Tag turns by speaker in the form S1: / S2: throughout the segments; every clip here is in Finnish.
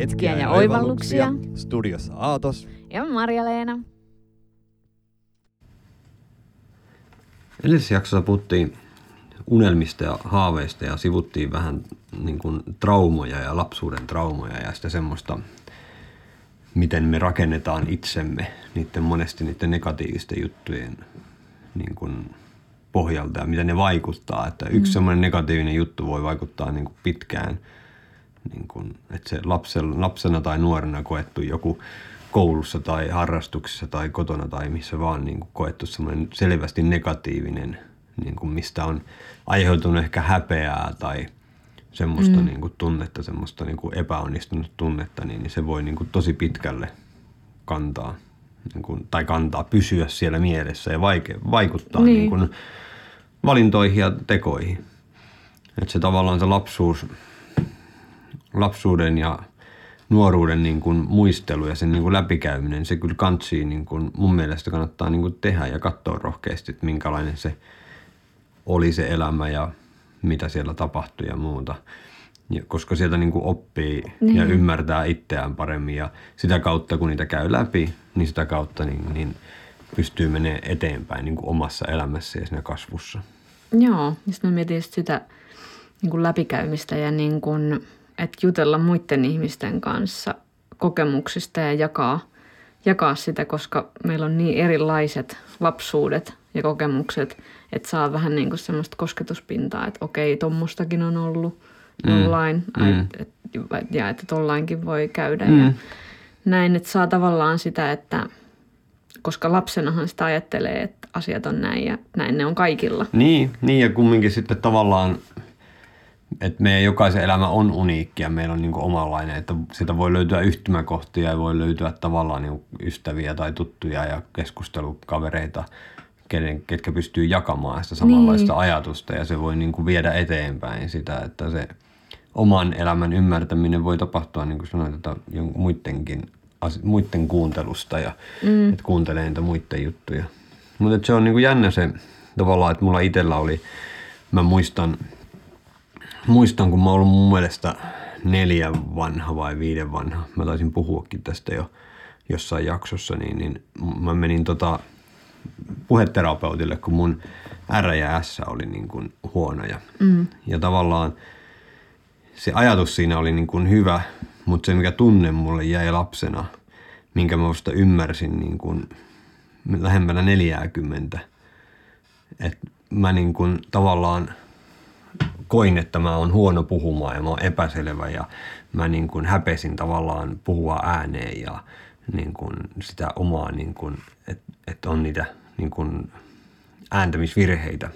S1: hetkiä ja oivalluksia.
S2: Studiossa Aatos.
S1: Ja Marja-Leena.
S3: Edellisessä jaksossa puhuttiin unelmista ja haaveista ja sivuttiin vähän niin kuin traumoja ja lapsuuden traumoja ja sitä semmoista, miten me rakennetaan itsemme niiden monesti niiden negatiivisten juttujen niin kuin pohjalta ja miten ne vaikuttaa. Että yksi mm. semmoinen negatiivinen juttu voi vaikuttaa niin kuin pitkään, niin kuin, että se lapsella, lapsena tai nuorena koettu joku koulussa tai harrastuksessa tai kotona tai missä vaan niin kuin koettu semmoinen selvästi negatiivinen, niin kuin mistä on aiheutunut ehkä häpeää tai semmoista mm. niin kuin tunnetta, semmoista niin kuin epäonnistunut tunnetta, niin, niin se voi niin kuin tosi pitkälle kantaa niin kuin, tai kantaa, pysyä siellä mielessä ja vaike, vaikuttaa niin. Niin kuin valintoihin ja tekoihin. Että se tavallaan se lapsuus, lapsuuden ja nuoruuden niin kuin muistelu ja sen niin kuin läpikäyminen, se kyllä kantsii niin kuin mun mielestä kannattaa niin kuin tehdä ja katsoa rohkeasti, että minkälainen se oli se elämä ja mitä siellä tapahtui ja muuta. Ja koska sieltä niin kuin oppii niin. ja ymmärtää itseään paremmin ja sitä kautta kun niitä käy läpi, niin sitä kautta niin, niin pystyy menemään eteenpäin niin kuin omassa elämässä ja siinä kasvussa.
S1: Joo, ja sitten mä mietin sitä niin kuin läpikäymistä ja niin kuin, että jutella muiden ihmisten kanssa kokemuksista ja jakaa, jakaa sitä, koska meillä on niin erilaiset lapsuudet ja kokemukset, että saa vähän niin kuin semmoista kosketuspintaa, että okei, tuommoistakin on ollut jollain, mm. mm. Et, et, ja että tollainkin voi käydä mm. ja näin, että saa tavallaan sitä, että koska lapsenahan sitä ajattelee, että asiat on näin ja näin ne on kaikilla.
S3: Niin, niin ja kumminkin sitten tavallaan, että meidän jokaisen elämä on uniikki ja meillä on niin omanlainen, että sitä voi löytyä yhtymäkohtia ja voi löytyä tavallaan niin ystäviä tai tuttuja ja keskustelukavereita, kenen, ketkä pystyy jakamaan sitä samanlaista niin. ajatusta ja se voi niin viedä eteenpäin sitä, että se oman elämän ymmärtäminen voi tapahtua, niin kuin sanoit, että muidenkin muiden kuuntelusta ja mm. että kuuntelee niitä muiden juttuja. Mutta se on niinku jännä se tavallaan, että mulla itsellä oli, mä muistan, muistan kun mä ollut mun mielestä neljä vanha vai viiden vanha, mä taisin puhuakin tästä jo jossain jaksossa, niin, niin mä menin tota puheterapeutille, kun mun R ja S oli niin kuin huonoja. Mm. Ja tavallaan se ajatus siinä oli niin kuin hyvä, mutta se mikä tunne mulle jäi lapsena, minkä mä vasta ymmärsin niin kuin lähempänä 40, että mä niin kuin tavallaan koin, että mä oon huono puhumaan ja mä oon epäselvä ja mä niin kuin häpesin tavallaan puhua ääneen ja niin kuin sitä omaa, niin kuin, että, että on niitä niin kuin ääntämisvirheitä.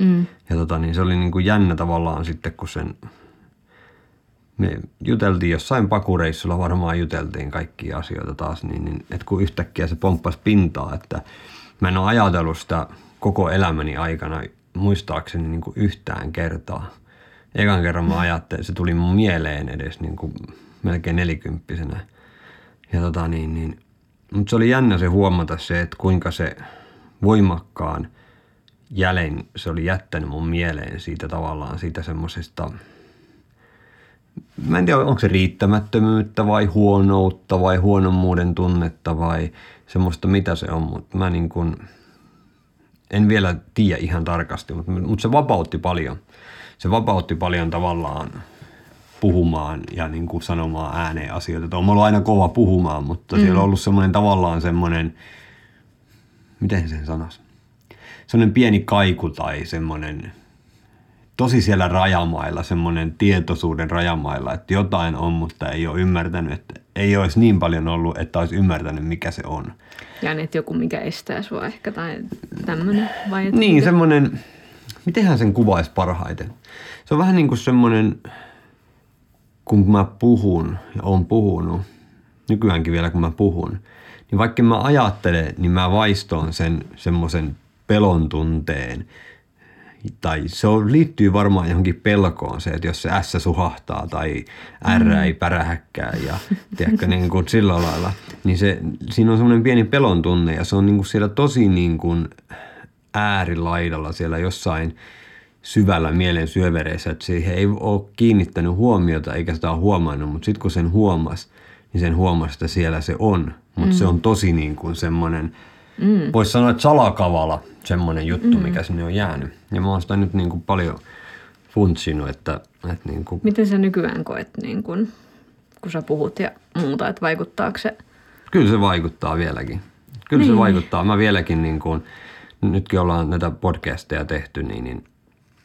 S3: Mm. Ja tota, niin se oli niin kuin jännä tavallaan sitten, kun sen me juteltiin jossain pakureissulla, varmaan juteltiin kaikkia asioita taas, niin, niin että kun yhtäkkiä se pomppasi pintaa, että mä en ole ajatellut sitä koko elämäni aikana muistaakseni niin kuin yhtään kertaa. Ekan kerran mä ajattelin, se tuli mun mieleen edes niin kuin melkein nelikymppisenä. Ja tota niin, niin, mutta se oli jännä se huomata se, että kuinka se voimakkaan jäljen se oli jättänyt mun mieleen siitä tavallaan siitä semmoisesta – mä en tiedä, onko se riittämättömyyttä vai huonoutta vai huonommuuden tunnetta vai semmoista, mitä se on, mutta mä niin kuin, en vielä tiedä ihan tarkasti, mutta, mutta se vapautti paljon. Se vapautti paljon tavallaan puhumaan ja niin kuin sanomaan ääneen asioita. On ollut aina kova puhumaan, mutta mm. siellä on ollut semmoinen tavallaan semmoinen, miten sen sanoisi? Semmoinen pieni kaiku tai semmoinen tosi siellä rajamailla, semmoinen tietoisuuden rajamailla, että jotain on, mutta ei ole ymmärtänyt, että ei olisi niin paljon ollut, että olisi ymmärtänyt, mikä se on.
S1: Ja että joku, mikä estää sua ehkä tai tämmöinen vai?
S3: Niin, mikä? semmoinen, mitenhän sen kuvaisi parhaiten? Se on vähän niin kuin semmoinen, kun mä puhun ja on puhunut, nykyäänkin vielä kun mä puhun, niin vaikka mä ajattelen, niin mä vaistoon sen semmoisen pelon tunteen – tai se on, liittyy varmaan johonkin pelkoon se, että jos se S suhahtaa tai R mm. ei pärähäkkää ja tiedätkö, niin kuin sillä lailla, niin se, siinä on semmoinen pieni pelon tunne ja se on niin kuin siellä tosi niin kuin äärilaidalla siellä jossain syvällä mielen syövereissä, että siihen ei ole kiinnittänyt huomiota eikä sitä ole huomannut, mutta sitten kun sen huomasi, niin sen huomasi, että siellä se on. Mutta mm. se on tosi niin kuin semmoinen, mm. voisi sanoa, että salakavala semmoinen juttu, mm. mikä sinne on jäänyt. Ja mä oon sitä nyt niin kuin paljon funtsinut, että, että niin kuin...
S1: Miten sä nykyään koet, niin kuin, kun sä puhut ja muuta, että vaikuttaako se?
S3: Kyllä se vaikuttaa vieläkin. Kyllä niin. se vaikuttaa. Mä vieläkin niin kuin, nytkin ollaan näitä podcasteja tehty, niin, niin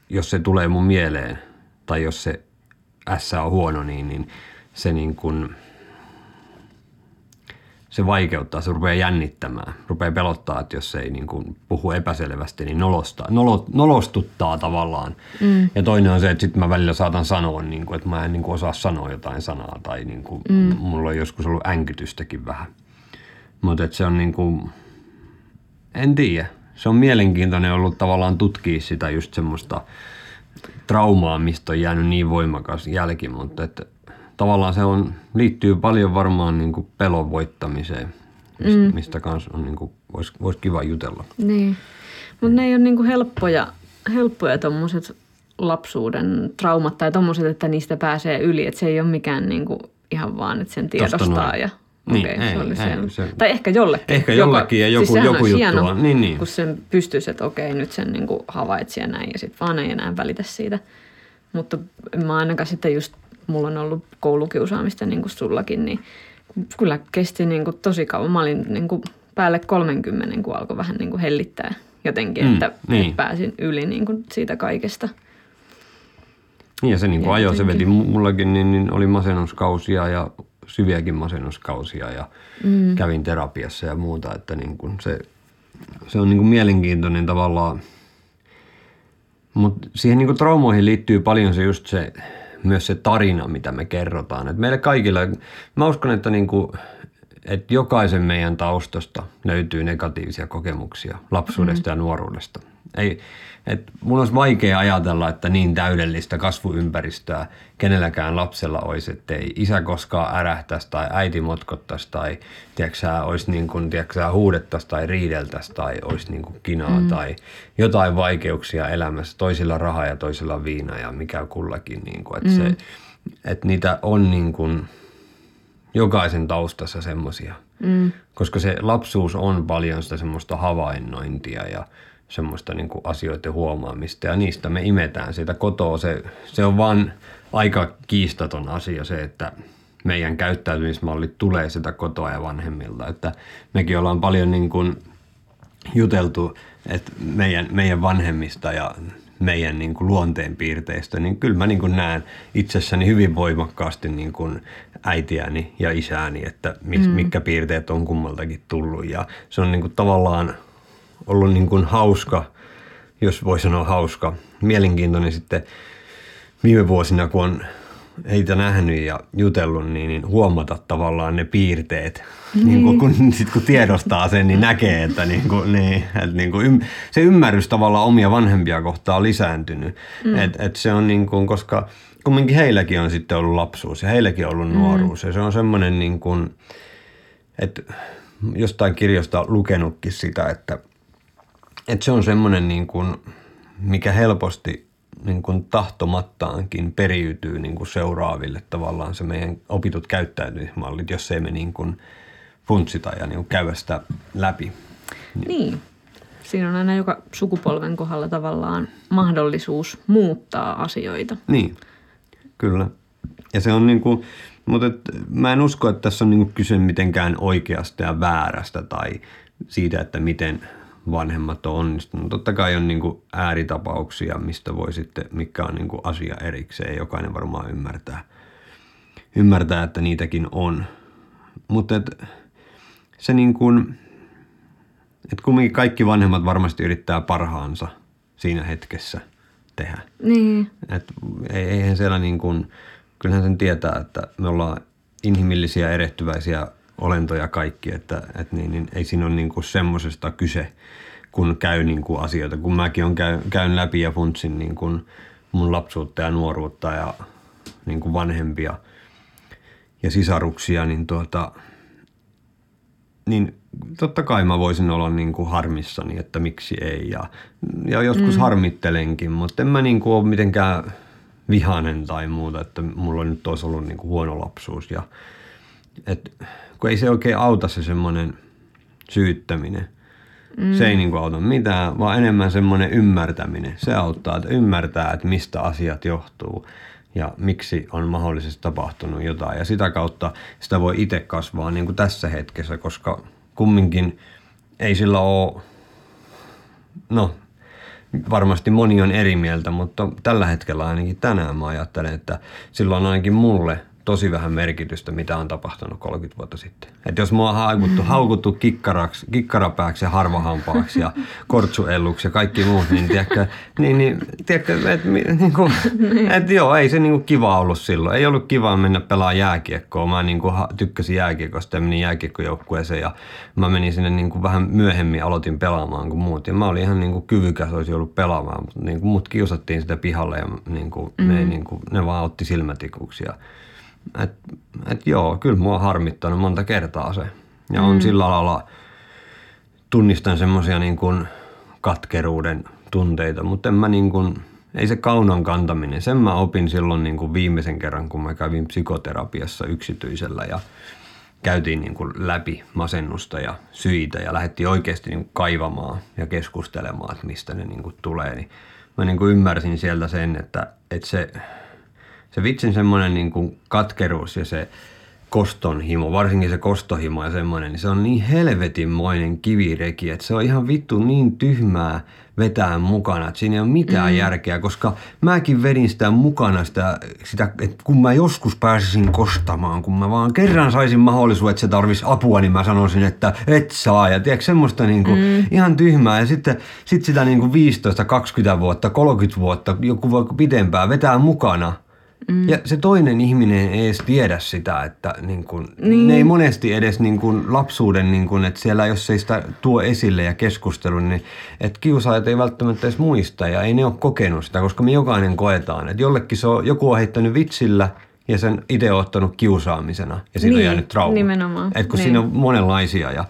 S3: jos se tulee mun mieleen tai jos se S on huono, niin, niin se niin kuin, se vaikeuttaa, se rupeaa jännittämään, rupeaa pelottaa, että jos ei niin kuin puhu epäselvästi, niin nolostaa, nolo, nolostuttaa tavallaan. Mm. Ja toinen on se, että sitten mä välillä saatan sanoa, niin kuin, että mä en niin kuin osaa sanoa jotain sanaa tai niin kuin, mm. mulla on joskus ollut änkytystäkin vähän. Mutta se on niin kuin, en tiedä, se on mielenkiintoinen ollut tavallaan tutkia sitä just semmoista traumaa, mistä on jäänyt niin voimakas jälki, mutta että tavallaan se on, liittyy paljon varmaan niin kuin pelon voittamiseen, mistä, mm. mistä kanssa on niin kuin, vois, vois kiva jutella.
S1: Niin, mutta ne ei ole niin kuin helppoja, helppoja tuommoiset lapsuuden traumat tai tuommoiset, että niistä pääsee yli, että se ei ole mikään niin kuin ihan vaan, että sen tiedostaa ja
S3: niin, okay, ei, se oli ei, se,
S1: Tai ehkä jollekin.
S3: Ehkä jollekin ja joku, siis joku juttu hieno, on. Niin, niin.
S1: Kun sen pystyisi, että okei, nyt sen niin havaitsi ja näin, ja sitten vaan ei enää välitä siitä. Mutta mä ainakaan sitten just, mulla on ollut koulukiusaamista niin kuin sullakin, niin kyllä kesti niin kuin tosi kauan. Mä olin niin kuin päälle 30, kun alkoi vähän niin kuin hellittää jotenkin, mm, että, niin. että pääsin yli niin kuin siitä kaikesta.
S3: Niin ja se niin kuin ajo, se veti mullakin, niin, niin oli masennuskausia ja syviäkin masennuskausia ja mm. kävin terapiassa ja muuta, että niin kuin se, se on niin kuin mielenkiintoinen tavallaan. Mutta siihen niin kuin traumoihin liittyy paljon se just se, myös se tarina, mitä me kerrotaan. Et meille kaikilla, mä uskon, että, niin kuin, että jokaisen meidän taustasta löytyy negatiivisia kokemuksia lapsuudesta mm. ja nuoruudesta. Ei, et mun olisi vaikea ajatella, että niin täydellistä kasvuympäristöä kenelläkään lapsella olisi, että ei isä koskaan ärähtäisi tai äiti motkottaisi tai tiedätkö, olisi niin kuin, tiedätkö, huudettaisi tai riideltäisi tai olisi niin kuin kinaa mm. tai jotain vaikeuksia elämässä, toisilla rahaa ja toisilla viina ja mikä kullakin. Niin kuin, että, mm. se, että niitä on niin kuin jokaisen taustassa semmoisia. Mm. Koska se lapsuus on paljon sitä semmoista havainnointia ja semmoista niin kuin asioiden huomaamista ja niistä me imetään siitä kotoa. Se, se on vaan aika kiistaton asia se, että meidän käyttäytymismallit tulee sitä kotoa ja vanhemmilta. Että mekin ollaan paljon niin kuin juteltu että meidän, meidän vanhemmista ja meidän niin kuin luonteenpiirteistä, niin kyllä mä niin kuin näen itsessäni hyvin voimakkaasti niin kuin äitiäni ja isääni, että mis, mm. mitkä piirteet on kummaltakin tullut. Ja se on niin kuin tavallaan ollut niin kuin hauska, jos voi sanoa hauska, mielenkiintoinen sitten viime vuosina, kun on heitä nähnyt ja jutellut, niin, niin huomata tavallaan ne piirteet. Niin. Niin kuin, kun, sit kun tiedostaa sen, niin näkee, että, niin kuin, niin, että niin kuin, se ymmärrys tavallaan omia vanhempia kohtaan on lisääntynyt. Mm. Et, et se on niin kuin, koska kumminkin heilläkin on sitten ollut lapsuus ja heilläkin on ollut mm. nuoruus. Ja se on semmoinen, niin kuin, että jostain kirjoista lukenutkin sitä, että – et se on semmoinen, niin kuin, mikä helposti niin kuin tahtomattaankin periytyy niin kuin seuraaville tavallaan se meidän opitut käyttäytymismallit, jos ei me niin kuin funtsita ja niin kuin käydä sitä läpi.
S1: Niin. niin. Siinä on aina joka sukupolven kohdalla tavallaan mahdollisuus muuttaa asioita.
S3: Niin, kyllä. Ja se on niin kuin, mutta et, mä en usko, että tässä on niin kuin kyse mitenkään oikeasta ja väärästä tai siitä, että miten – vanhemmat on onnistunut. Totta kai on niin kuin ääritapauksia, mistä voi sitten, mikä on niin kuin asia erikseen. Jokainen varmaan ymmärtää, ymmärtää että niitäkin on. Mutta et, se niin kuin, että kumminkin kaikki vanhemmat varmasti yrittää parhaansa siinä hetkessä tehdä.
S1: Niin.
S3: Et eihän siellä niin kuin, kyllähän sen tietää, että me ollaan inhimillisiä erehtyväisiä olentoja kaikki, että, että niin, niin ei siinä ole niin kuin semmoisesta kyse, kun käy niin kuin asioita. Kun mäkin on käy, käyn läpi ja funtsin niin kuin mun lapsuutta ja nuoruutta ja niin kuin vanhempia ja sisaruksia, niin, tuota, niin totta kai mä voisin olla niin kuin harmissani, että miksi ei. Ja, ja joskus mm. harmittelenkin, mutta en mä niin kuin ole mitenkään vihanen tai muuta, että mulla nyt olisi ollut niin kuin huono lapsuus. Ja, et, kun ei se oikein auta se semmoinen syyttäminen. Mm. Se ei niin kuin auta mitään, vaan enemmän semmoinen ymmärtäminen. Se auttaa, että ymmärtää, että mistä asiat johtuu ja miksi on mahdollisesti tapahtunut jotain. Ja sitä kautta sitä voi itse kasvaa niin kuin tässä hetkessä, koska kumminkin ei sillä ole, no varmasti moni on eri mieltä, mutta tällä hetkellä ainakin tänään mä ajattelen, että silloin ainakin mulle – tosi vähän merkitystä, mitä on tapahtunut 30 vuotta sitten. Et jos mua on haukuttu, mm. haukuttu kikkaraksi, kikkarapääksi ja harvahampaaksi ja kortsuelluksi ja kaikki muut, niin tiedätkö, niin, niin, tiedätkö et, niin kuin, niin. et joo, ei se niin kuin kiva ollut silloin. Ei ollut kiva mennä pelaa jääkiekkoa. Mä niin kuin tykkäsin jääkiekosta ja menin jääkiekkojoukkueeseen ja mä menin sinne niin kuin vähän myöhemmin aloitin pelaamaan kuin muut. Ja mä olin ihan niin kuin kyvykäs, olisi ollut pelaamaan, mutta niin kuin mut kiusattiin sitä pihalle ja niin kuin, mm. ne, niin kuin, ne vaan otti silmätikuksi ja et, et joo, kyllä mua on harmittanut monta kertaa se. Ja on mm. sillä lailla, tunnistan semmoisia niin kuin katkeruuden tunteita, mutta en mä niin kuin, ei se kaunan kantaminen, sen mä opin silloin niin kuin viimeisen kerran, kun mä kävin psykoterapiassa yksityisellä ja käytiin niin kuin läpi masennusta ja syitä ja lähdettiin oikeasti niin kuin kaivamaan ja keskustelemaan, että mistä ne niin kuin tulee. Niin mä niin kuin ymmärsin sieltä sen, että, että se se vitsin semmoinen niin kuin katkeruus ja se kostonhimo, varsinkin se kostohimo ja semmoinen, niin se on niin helvetinmoinen kivireki, että se on ihan vittu niin tyhmää vetää mukana, että siinä ei ole mitään mm. järkeä, koska mäkin vedin sitä mukana sitä, sitä, että kun mä joskus pääsisin kostamaan, kun mä vaan kerran saisin mahdollisuuden, että se tarvisi apua, niin mä sanoisin, että et saa. Ja tiedätkö, semmoista niinku mm. ihan tyhmää. Ja sitten sit sitä niinku 15, 20 vuotta, 30 vuotta, joku vaikka pidempään vetää mukana – Mm. Ja se toinen ihminen ei edes tiedä sitä, että niin kun, niin. ne ei monesti edes niin kun lapsuuden, niin kun, että siellä jos ei sitä tuo esille ja keskustelu, niin että kiusaajat ei välttämättä edes muista ja ei ne ole kokenut sitä, koska me jokainen koetaan. Että jollekin se on, joku on heittänyt vitsillä ja sen itse on ottanut kiusaamisena ja siitä niin, on jäänyt trauma.
S1: Nimenomaan.
S3: Että kun niin. siinä on monenlaisia ja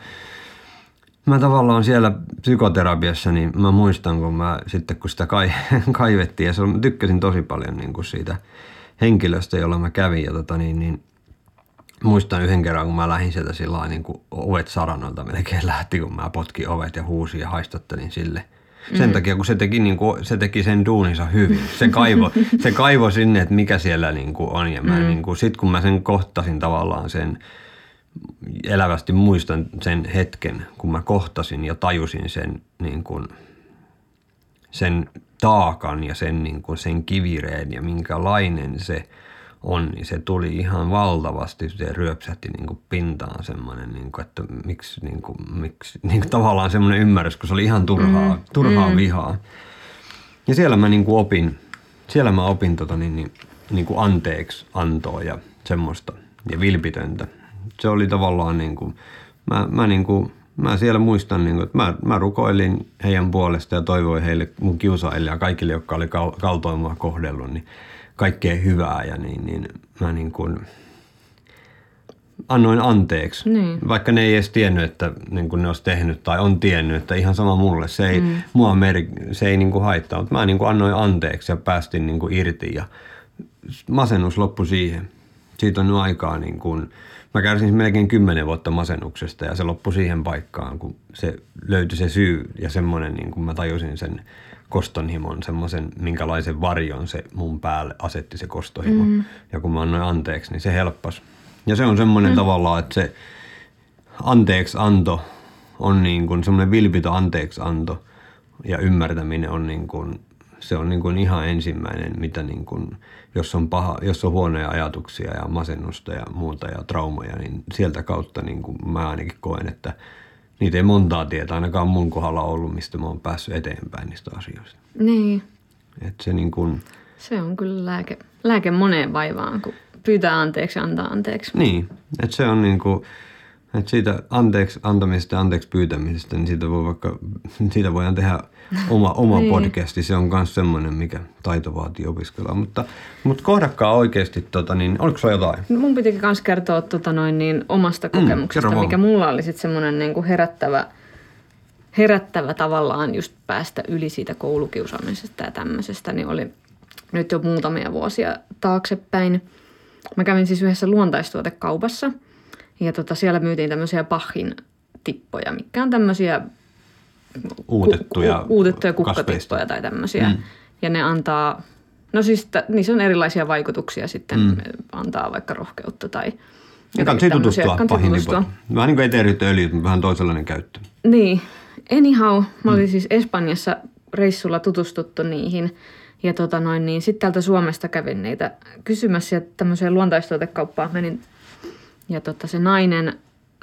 S3: Mä tavallaan siellä psykoterapiassa, niin mä muistan, kun mä sitten kun sitä kai, kaivettiin ja se, mä tykkäsin tosi paljon niin kuin siitä – henkilöstä, jolla mä kävin. Ja tota, niin, niin, muistan yhden kerran, kun mä lähdin sieltä sillä niin kuin ovet saranoilta melkein lähti, kun mä potkin ovet ja huusin ja haistattelin sille. Sen mm-hmm. takia, kun se teki, niin kuin, se teki sen duuninsa hyvin. Se kaivo, se kaivo sinne, että mikä siellä niin kuin on. Ja mä, mm. niin kuin, sit kun mä sen kohtasin tavallaan sen, elävästi muistan sen hetken, kun mä kohtasin ja tajusin sen, niin kuin, sen taakan ja sen, niin kuin sen kivireen ja minkälainen se on, niin se tuli ihan valtavasti, se ryöpsähti niin kuin pintaan semmoinen, niin kuin, että miksi, niin kuin, miksi niin kuin tavallaan semmoinen ymmärrys, kun se oli ihan turhaa, mm. turhaa mm. vihaa. Ja siellä mä niin kuin opin, siellä mä opin tota, niin, niin, niin kuin anteeksi antoa ja semmoista ja vilpitöntä. Se oli tavallaan niin kuin, mä, mä niin kuin, mä siellä muistan, niin kuin, että mä, mä rukoilin heidän puolesta ja toivoin heille mun kiusaajille ja kaikille, jotka oli kaltoin mua kohdellut, niin kaikkea hyvää ja niin, niin mä niin kuin annoin anteeksi. Niin. Vaikka ne ei edes tiennyt, että niin kuin ne olisi tehnyt tai on tiennyt, että ihan sama mulle. Se ei, mm. mua meri, se ei niin kuin haittaa, mutta mä niin kuin annoin anteeksi ja päästin niin kuin irti ja masennus loppui siihen. Siitä on nyt aikaa niin kuin, Mä kärsin melkein kymmenen vuotta masennuksesta ja se loppui siihen paikkaan, kun se löytyi se syy ja semmoinen, niin kun mä tajusin sen kostonhimon, semmoisen, minkälaisen varjon se mun päälle asetti se kostohimo. Mm. Ja kun mä annoin anteeksi, niin se helppas. Ja se on semmoinen mm. tavallaan, että se anteeksi anto on niin kuin semmoinen vilpito anteeksi anto ja ymmärtäminen on niin kuin, se on niin kuin ihan ensimmäinen, mitä niin kuin, jos on, paha, jos on huonoja ajatuksia ja masennusta ja muuta ja traumoja, niin sieltä kautta niin kuin mä ainakin koen, että niitä ei montaa tietä ainakaan mun kohdalla ollut, mistä mä oon päässyt eteenpäin niistä asioista.
S1: Niin.
S3: Et se, niin kuin,
S1: se on kyllä lääke, lääke moneen vaivaan, kun pyytää anteeksi antaa anteeksi.
S3: Niin, että se on niin kuin, Et siitä anteeksi antamisesta ja anteeksi pyytämisestä, niin siitä, voi vaikka, siitä voidaan tehdä oma, oma
S1: Niin.
S3: podcasti. Se on myös semmoinen, mikä taito vaatii opiskelua. Mutta, mutta kohdakkaa oikeasti, tota, niin oliko sulla jotain?
S1: No Mun pitikin myös kertoa tota noin, niin omasta kokemuksesta,
S3: kerro vaan.
S1: mikä mulla oli sitten semmoinen niin kuin herättävä, herättävä tavallaan just päästä yli siitä koulukiusaamisesta ja tämmöisestä, niin oli nyt jo muutamia vuosia taaksepäin. Mä kävin siis yhdessä luontaistuotekaupassa ja tota, siellä myytiin tämmöisiä pahin tippoja, mikä on tämmöisiä
S3: Uutettuja,
S1: ku, uutettuja
S3: kasveista.
S1: kukkatippoja tai tämmöisiä. Mm. Ja ne antaa, no siis t- niissä on erilaisia vaikutuksia sitten, mm. antaa vaikka rohkeutta tai tämmöisiä.
S3: tutustua pahin
S1: tutustua.
S3: nipot. Vähän niin kuin eteeryt öljyt, mutta vähän toisenlainen käyttö.
S1: Niin. Anyhow, mä olin siis Espanjassa reissulla tutustuttu niihin. Ja tota noin, niin sitten täältä Suomesta kävin niitä kysymässä ja tämmöiseen luontaistuotekauppaan menin. Ja tota, se nainen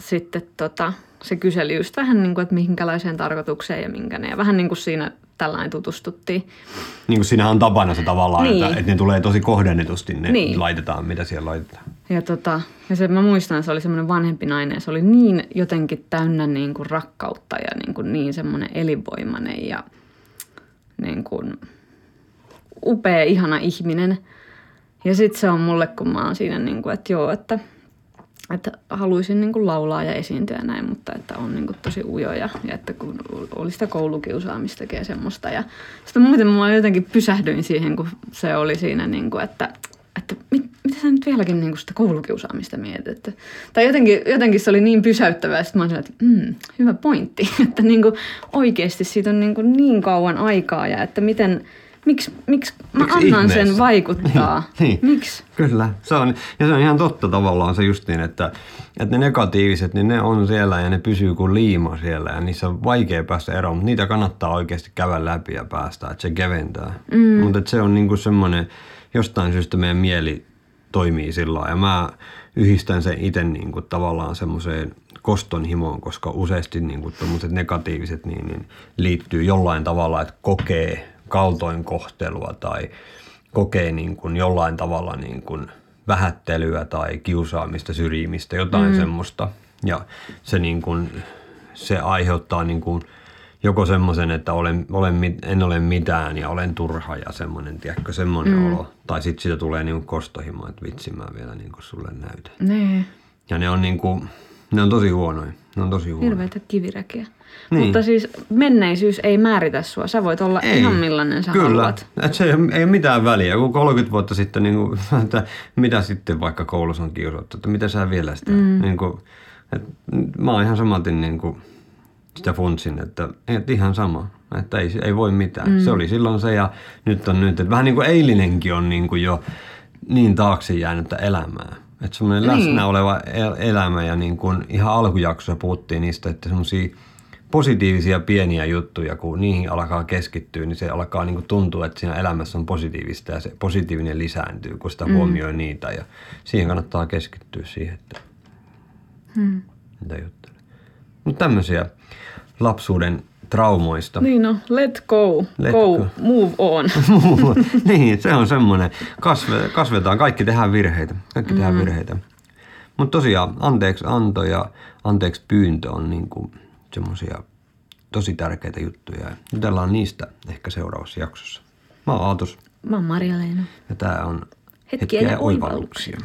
S1: sitten tota, se kyseli just vähän niin kuin, että minkälaiseen tarkoitukseen ja minkä ne. Ja vähän niin kuin siinä tällainen tutustuttiin.
S3: Niin kuin siinähän on tapana se tavallaan,
S1: Niin.
S3: että, että ne tulee tosi kohdennetusti, ne
S1: Niin.
S3: laitetaan, mitä siellä laitetaan.
S1: Ja, tota, ja se, mä muistan, että se oli semmoinen vanhempi nainen. Se oli niin jotenkin täynnä niin kuin rakkautta ja niin, kuin niin semmoinen elinvoimainen ja niin kuin upea, ihana ihminen. Ja sitten se on mulle, kun mä oon siinä, niin kuin, että joo, että, että haluaisin niin kuin laulaa ja esiintyä ja näin, mutta että on niin kuin tosi ujoja ja että kun oli sitä koulukiusaamistakin ja semmoista. Ja sitten muuten mä jotenkin pysähdyin siihen, kun se oli siinä, niin kuin, että, että mit, mitä sä nyt vieläkin niin kuin sitä koulukiusaamista mietit? Että, tai jotenkin, jotenkin se oli niin pysäyttävää, että mä olin että mm, hyvä pointti, että niin kuin oikeasti siitä on niin, kuin niin kauan aikaa ja että miten, miksi, miksi mä
S3: Miksi
S1: annan
S3: ihmeessä?
S1: sen vaikuttaa?
S3: Niin.
S1: Miksi?
S3: Kyllä, se on, ja se on ihan totta tavallaan se just niin, että, että ne negatiiviset, niin ne on siellä ja ne pysyy kuin liima siellä ja niissä on vaikea päästä eroon, mutta niitä kannattaa oikeasti käydä läpi ja päästä, että se keventää. Mm. Mutta se on niinku semmoinen, jostain syystä meidän mieli toimii sillä ja mä yhdistän sen itse niinku tavallaan semmoiseen koston himoon, koska useasti niinku negatiiviset niin, niin liittyy jollain tavalla, että kokee kaltoinkohtelua tai kokee niin kuin jollain tavalla niin kuin vähättelyä tai kiusaamista, syrjimistä, jotain mm. semmoista. Ja se, niin kuin, se aiheuttaa niin kuin joko semmoisen, että olen, olen, en ole mitään ja olen turha ja semmoinen, tiedätkö, semmoinen mm. olo. Tai sitten siitä tulee niin kostohimo, että vitsi mä vielä niin kuin sulle näytän.
S1: Nee.
S3: Ja ne on, niin kuin, ne on tosi huonoja. Ne on tosi huonoja.
S1: Hirveitä kiviräkiä.
S3: Niin.
S1: Mutta siis menneisyys ei määritä sua. Sä voit olla ei. ihan millainen sä
S3: Kyllä.
S1: haluat.
S3: Et se ei, ei ole mitään väliä. Kun 30 vuotta sitten, niin kuin, että mitä sitten vaikka koulussa on kiusattu, että mitä sä vielä sitä. Mm. Niin kuin, et, mä oon ihan samatin niin kuin, sitä funtsin, että, että ihan sama. Että ei, ei voi mitään. Mm. Se oli silloin se ja nyt on nyt. Että vähän niin kuin eilinenkin on niin kuin jo niin taakse jäänyttä elämää. Että semmoinen
S1: Niin.
S3: läsnä oleva el- elämä ja niin kuin ihan alkujaksossa puhuttiin niistä, että semmoisia positiivisia pieniä juttuja, kun niihin alkaa keskittyä, niin se alkaa niin kuin tuntua, että siinä elämässä on positiivista ja se positiivinen lisääntyy, kun sitä mm. huomioi niitä ja siihen kannattaa keskittyä siihen, että
S1: Hmm.
S3: mitä juttelee. Mutta tämmöisiä lapsuuden traumoista.
S1: Niin no, let go.
S3: Let
S1: go.
S3: go.
S1: Move on.
S3: niin, se on semmoinen. Kasve, kasvetaan, kaikki tehdään virheitä. Kaikki tehdään virheitä. Mutta tosiaan anteeksi anto ja anteeksi pyyntö on niinku semmoisia tosi tärkeitä juttuja. Jutellaan niistä ehkä seuraavassa jaksossa. Mä oon Aatos
S1: Mä oon Marja-Leena.
S3: ja tää on
S1: Hetkiä ja oivalluksia.